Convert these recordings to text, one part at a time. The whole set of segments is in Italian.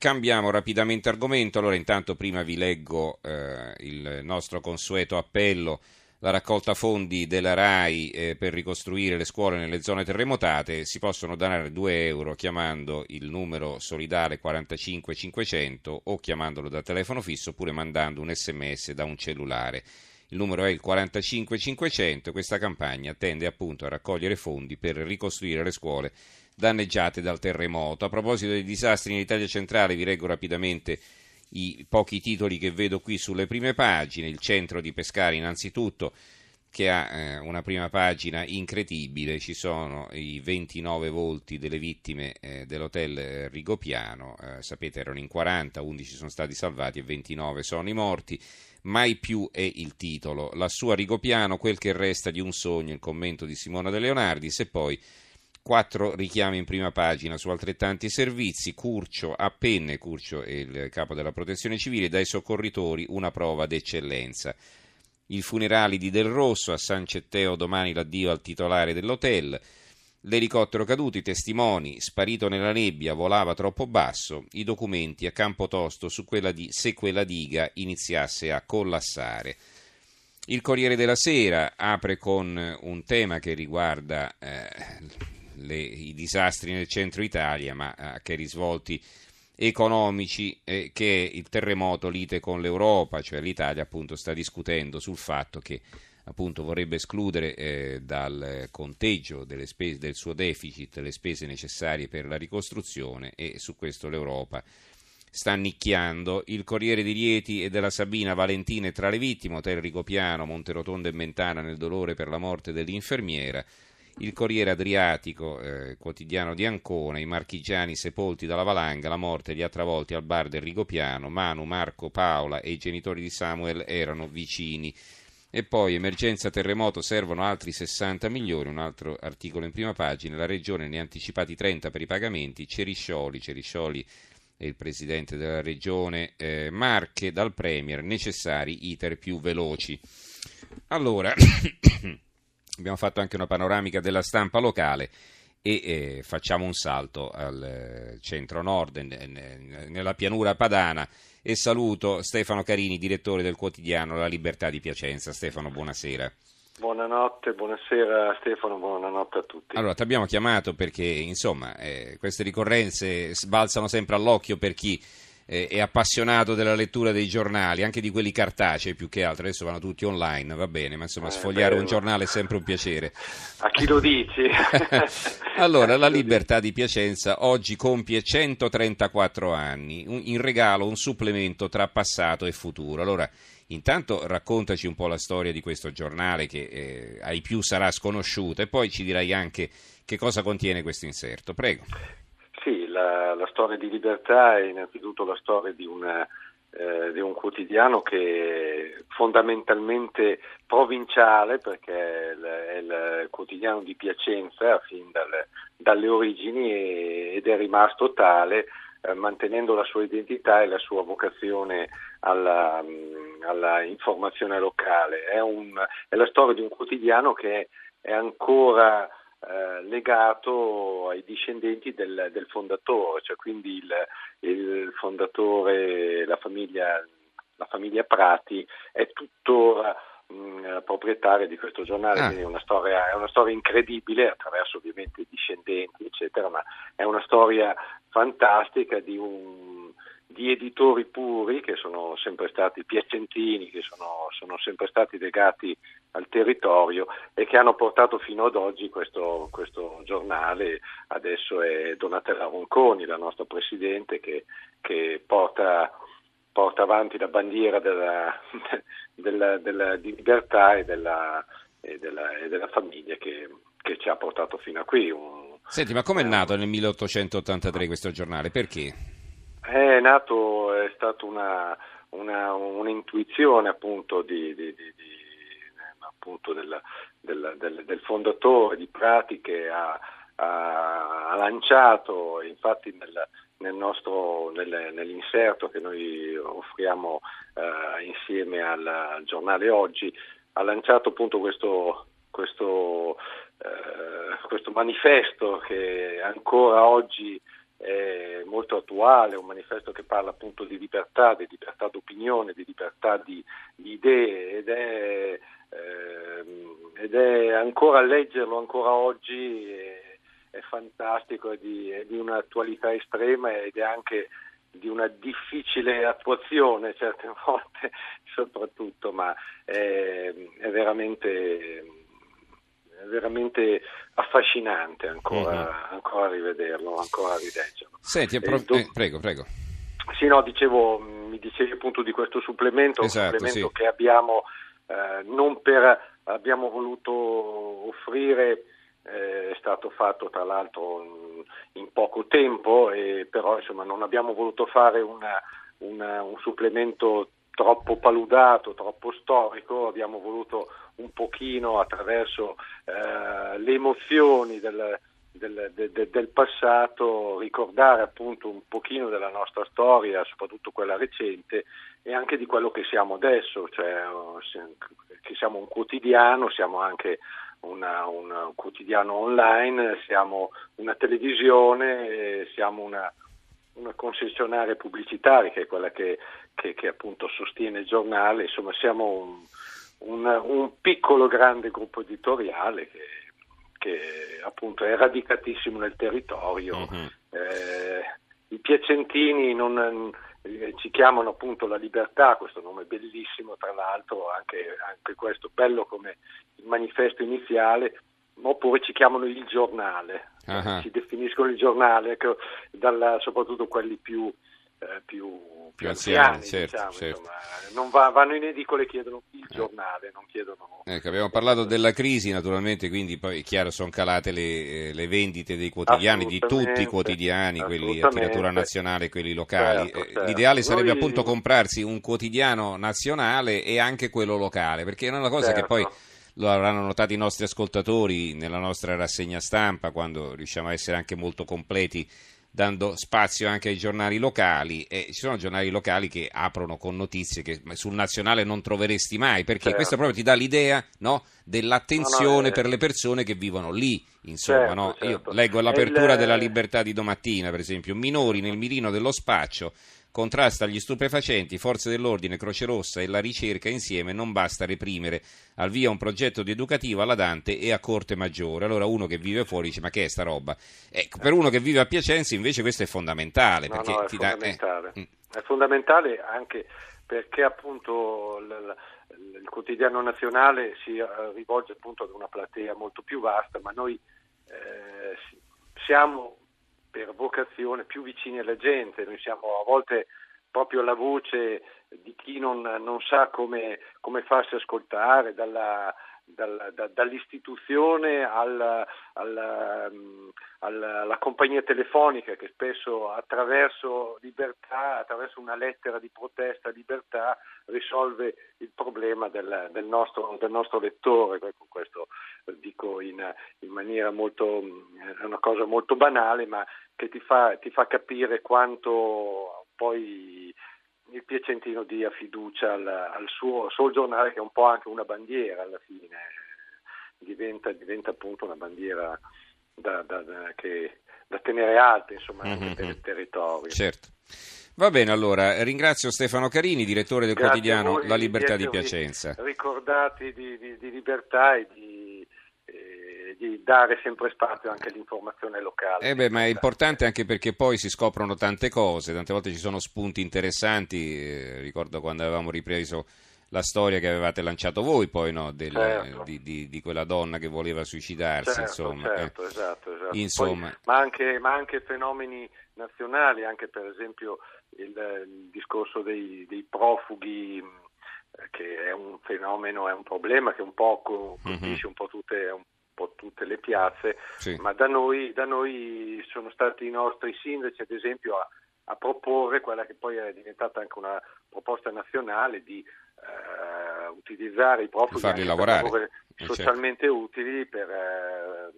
Cambiamo rapidamente argomento, allora intanto prima vi leggo eh, il nostro consueto appello la raccolta fondi della RAI eh, per ricostruire le scuole nelle zone terremotate, si possono donare 2 euro chiamando il numero solidale 45500 o chiamandolo da telefono fisso oppure mandando un sms da un cellulare. Il numero è il 45500 questa campagna tende appunto a raccogliere fondi per ricostruire le scuole danneggiate dal terremoto. A proposito dei disastri in Italia centrale vi leggo rapidamente i pochi titoli che vedo qui sulle prime pagine, il centro di Pescara innanzitutto che ha eh, una prima pagina incredibile, ci sono i 29 volti delle vittime eh, dell'hotel Rigopiano, eh, sapete erano in 40, 11 sono stati salvati e 29 sono i morti, mai più è il titolo, la sua Rigopiano, quel che resta di un sogno, il commento di Simona De Leonardis e poi Quattro richiami in prima pagina su altrettanti servizi, Curcio a penne, Curcio è il capo della protezione civile, dai soccorritori una prova d'eccellenza. I funerali di Del Rosso, a San Cetteo domani l'addio al titolare dell'hotel, l'elicottero caduto, i testimoni, sparito nella nebbia, volava troppo basso, i documenti a campo tosto su quella di se quella diga iniziasse a collassare. Il Corriere della Sera apre con un tema che riguarda eh, le, i disastri nel centro Italia, ma eh, che risvolti economici eh, che il terremoto lite con l'Europa, cioè l'Italia appunto sta discutendo sul fatto che appunto vorrebbe escludere eh, dal conteggio spese, del suo deficit le spese necessarie per la ricostruzione e su questo l'Europa sta nicchiando. Il Corriere di Rieti e della Sabina Valentina è tra le vittime, Hotel Rigopiano, Monterotondo e Mentana nel dolore per la morte dell'infermiera il Corriere Adriatico, eh, quotidiano di Ancona, i marchigiani sepolti dalla valanga, la morte li ha travolti al bar del Rigopiano, Manu, Marco, Paola e i genitori di Samuel erano vicini. E poi emergenza terremoto servono altri 60 milioni, un altro articolo in prima pagina, la regione ne ha anticipati 30 per i pagamenti, Ceriscioli, Ceriscioli è il presidente della regione, eh, Marche dal Premier, necessari iter più veloci. Allora, abbiamo fatto anche una panoramica della stampa locale e eh, facciamo un salto al eh, centro-nord, nella pianura padana e saluto Stefano Carini, direttore del quotidiano La Libertà di Piacenza. Stefano, buonasera. Buonanotte, buonasera Stefano, buonanotte a tutti. Allora, ti abbiamo chiamato perché, insomma, eh, queste ricorrenze sbalzano sempre all'occhio per chi eh, è appassionato della lettura dei giornali, anche di quelli cartacei più che altro, adesso vanno tutti online, va bene, ma insomma eh, sfogliare bello. un giornale è sempre un piacere. A chi lo dici? allora, la Libertà di Piacenza oggi compie 134 anni, in regalo un supplemento tra passato e futuro. Allora, Intanto raccontaci un po' la storia di questo giornale che eh, ai più sarà sconosciuta e poi ci dirai anche che cosa contiene questo inserto. Prego. La, la, storia di libertà è innanzitutto la storia di, una, eh, di, un quotidiano che è fondamentalmente provinciale perché è il, è il quotidiano di Piacenza fin dal, dalle origini e, ed è rimasto tale eh, mantenendo la sua identità e la sua vocazione alla, alla informazione locale. È, un, è la storia di un quotidiano che è ancora eh, legato ai discendenti del, del fondatore, cioè quindi il, il fondatore, la famiglia, la famiglia, Prati è tuttora mh, proprietaria di questo giornale, ah. quindi è una, storia, è una storia incredibile attraverso ovviamente i discendenti, eccetera, ma è una storia fantastica di un di editori puri che sono sempre stati piacentini, che sono, sono, sempre stati legati al territorio e che hanno portato fino ad oggi questo, questo giornale. Adesso è Donatella Ronconi, la nostra Presidente, che, che porta, porta, avanti la bandiera della, della, della, di libertà e della, e della, e della famiglia che, che, ci ha portato fino a qui. Un, Senti, ma come è nato nel 1883 questo giornale? Perché? È nato, è stata una, una, un'intuizione appunto, di, di, di, appunto del, del, del, del, fondatore di pratiche ha, ha, ha lanciato, infatti nel, nel nostro, nel, nell'inserto che noi offriamo eh, insieme al, al, giornale oggi, ha lanciato appunto questo, questo, eh, questo manifesto che ancora oggi è molto attuale, un manifesto che parla appunto di libertà, di libertà d'opinione, di libertà di, di idee ed è, eh, ed è, ancora leggerlo ancora oggi è, è fantastico, è di, è di un'attualità estrema ed è anche di una difficile attuazione certe volte soprattutto, ma è, è veramente è veramente affascinante ancora, uh-huh. ancora rivederlo, ancora rileggerlo. Senti, appro- do- eh, prego, prego. Sì, no, dicevo, mi dicevi appunto di questo supplemento, esatto, supplemento sì. che abbiamo eh, non per abbiamo voluto offrire eh, è stato fatto tra l'altro in, in poco tempo, e però insomma, non abbiamo voluto fare una, una, un supplemento troppo paludato, troppo storico, abbiamo voluto un pochino attraverso eh, le emozioni del, del, del, del, passato ricordare appunto un pochino della nostra storia, soprattutto quella recente, e anche di quello che siamo adesso, cioè che siamo un quotidiano, siamo anche una, un quotidiano online, siamo una televisione, siamo una, una concessionaria pubblicitaria che è quella che, che, che, appunto sostiene il giornale, insomma siamo un, un, un piccolo grande gruppo editoriale che, che, appunto è radicatissimo nel territorio. Uh-huh. Eh, I piacentini non, eh, ci chiamano appunto la libertà, questo nome bellissimo tra l'altro, anche, anche questo bello come il manifesto iniziale, oppure ci chiamano il giornale, uh-huh. ci definiscono il giornale, ecco, dalla, soprattutto quelli più, eh, più, più anziani, anziani certo, diciamo, certo. non va, vanno in edicole e chiedono il eh. giornale, non chiedono... Ecco, abbiamo parlato della crisi naturalmente, quindi poi è chiaro sono calate le, eh, le vendite dei quotidiani, di tutti i quotidiani, quelli a tiratura nazionale e quelli locali. Certo, certo. L'ideale sarebbe Noi... appunto comprarsi un quotidiano nazionale e anche quello locale, perché è una cosa che poi certo lo avranno notato i nostri ascoltatori nella nostra rassegna stampa, quando riusciamo a essere anche molto completi dando spazio anche ai giornali locali e ci sono giornali locali che aprono con notizie che sul nazionale non troveresti mai perché certo. questo proprio ti dà l'idea no, dell'attenzione no, no, eh. per le persone che vivono lì insomma certo, certo. io leggo l'apertura il... della libertà di domattina per esempio minori nel mirino dello spaccio contrasta gli stupefacenti, forze dell'ordine, Croce Rossa e la ricerca insieme non basta reprimere. Al via un progetto di educativo alla Dante e a Corte Maggiore. Allora uno che vive fuori dice ma che è sta roba? Ecco, per uno che vive a Piacenza invece questo è fondamentale. No, perché no, è, ti fondamentale. Da, eh. è fondamentale anche perché appunto il quotidiano nazionale si eh, rivolge appunto ad una platea molto più vasta, ma noi eh, siamo per vocazione più vicini alla gente, noi siamo a volte proprio la voce di chi non, non sa come, come, farsi ascoltare, dalla, dalla, da, dall'istituzione alla, alla, alla, compagnia telefonica che spesso attraverso libertà, attraverso una lettera di protesta libertà risolve il problema del, del, nostro, del nostro, lettore. Ecco, questo dico in, in, maniera molto, è una cosa molto banale ma che ti fa, ti fa capire quanto poi il Piacentino dia fiducia al, al suo, suo, giornale che è un po' anche una bandiera alla fine, diventa, diventa appunto una bandiera da, da, da, che, da tenere alta insomma, mm-hmm. anche per il territorio. Certo. Va bene, allora ringrazio Stefano Carini, direttore del Grazie quotidiano La Libertà di Piacenza. Ricordati di, di, di libertà e di di dare sempre spazio anche all'informazione locale. Eh beh, ma è importante anche perché poi si scoprono tante cose, tante volte ci sono spunti interessanti, eh, ricordo quando avevamo ripreso la storia che avevate lanciato voi poi no? Del, certo. di, di, di, quella donna che voleva suicidarsi certo, insomma, certo, eh. esatto, esatto. insomma. Poi, ma, anche, ma, anche, fenomeni nazionali anche per esempio il, il discorso dei, dei profughi eh, che è un fenomeno, è un problema che un po' colpisce mm-hmm. un po' tutte po' tutte le piazze, sì. ma da noi, da noi, sono stati i nostri sindaci, ad esempio, a, a, proporre quella che poi è diventata anche una proposta nazionale di eh, utilizzare i profughi farli lavorare eh, certo. socialmente certo. utili per, eh,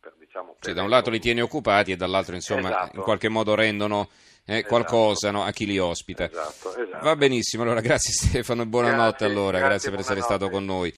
per diciamo, per sì, da un lato li tieni occupati e dall'altro insomma esatto. in qualche modo rendono eh, esatto. qualcosa no, a chi li ospita. Esatto, esatto. Va benissimo, allora grazie Stefano e buonanotte grazie, allora, grazie, grazie per essere stato con noi.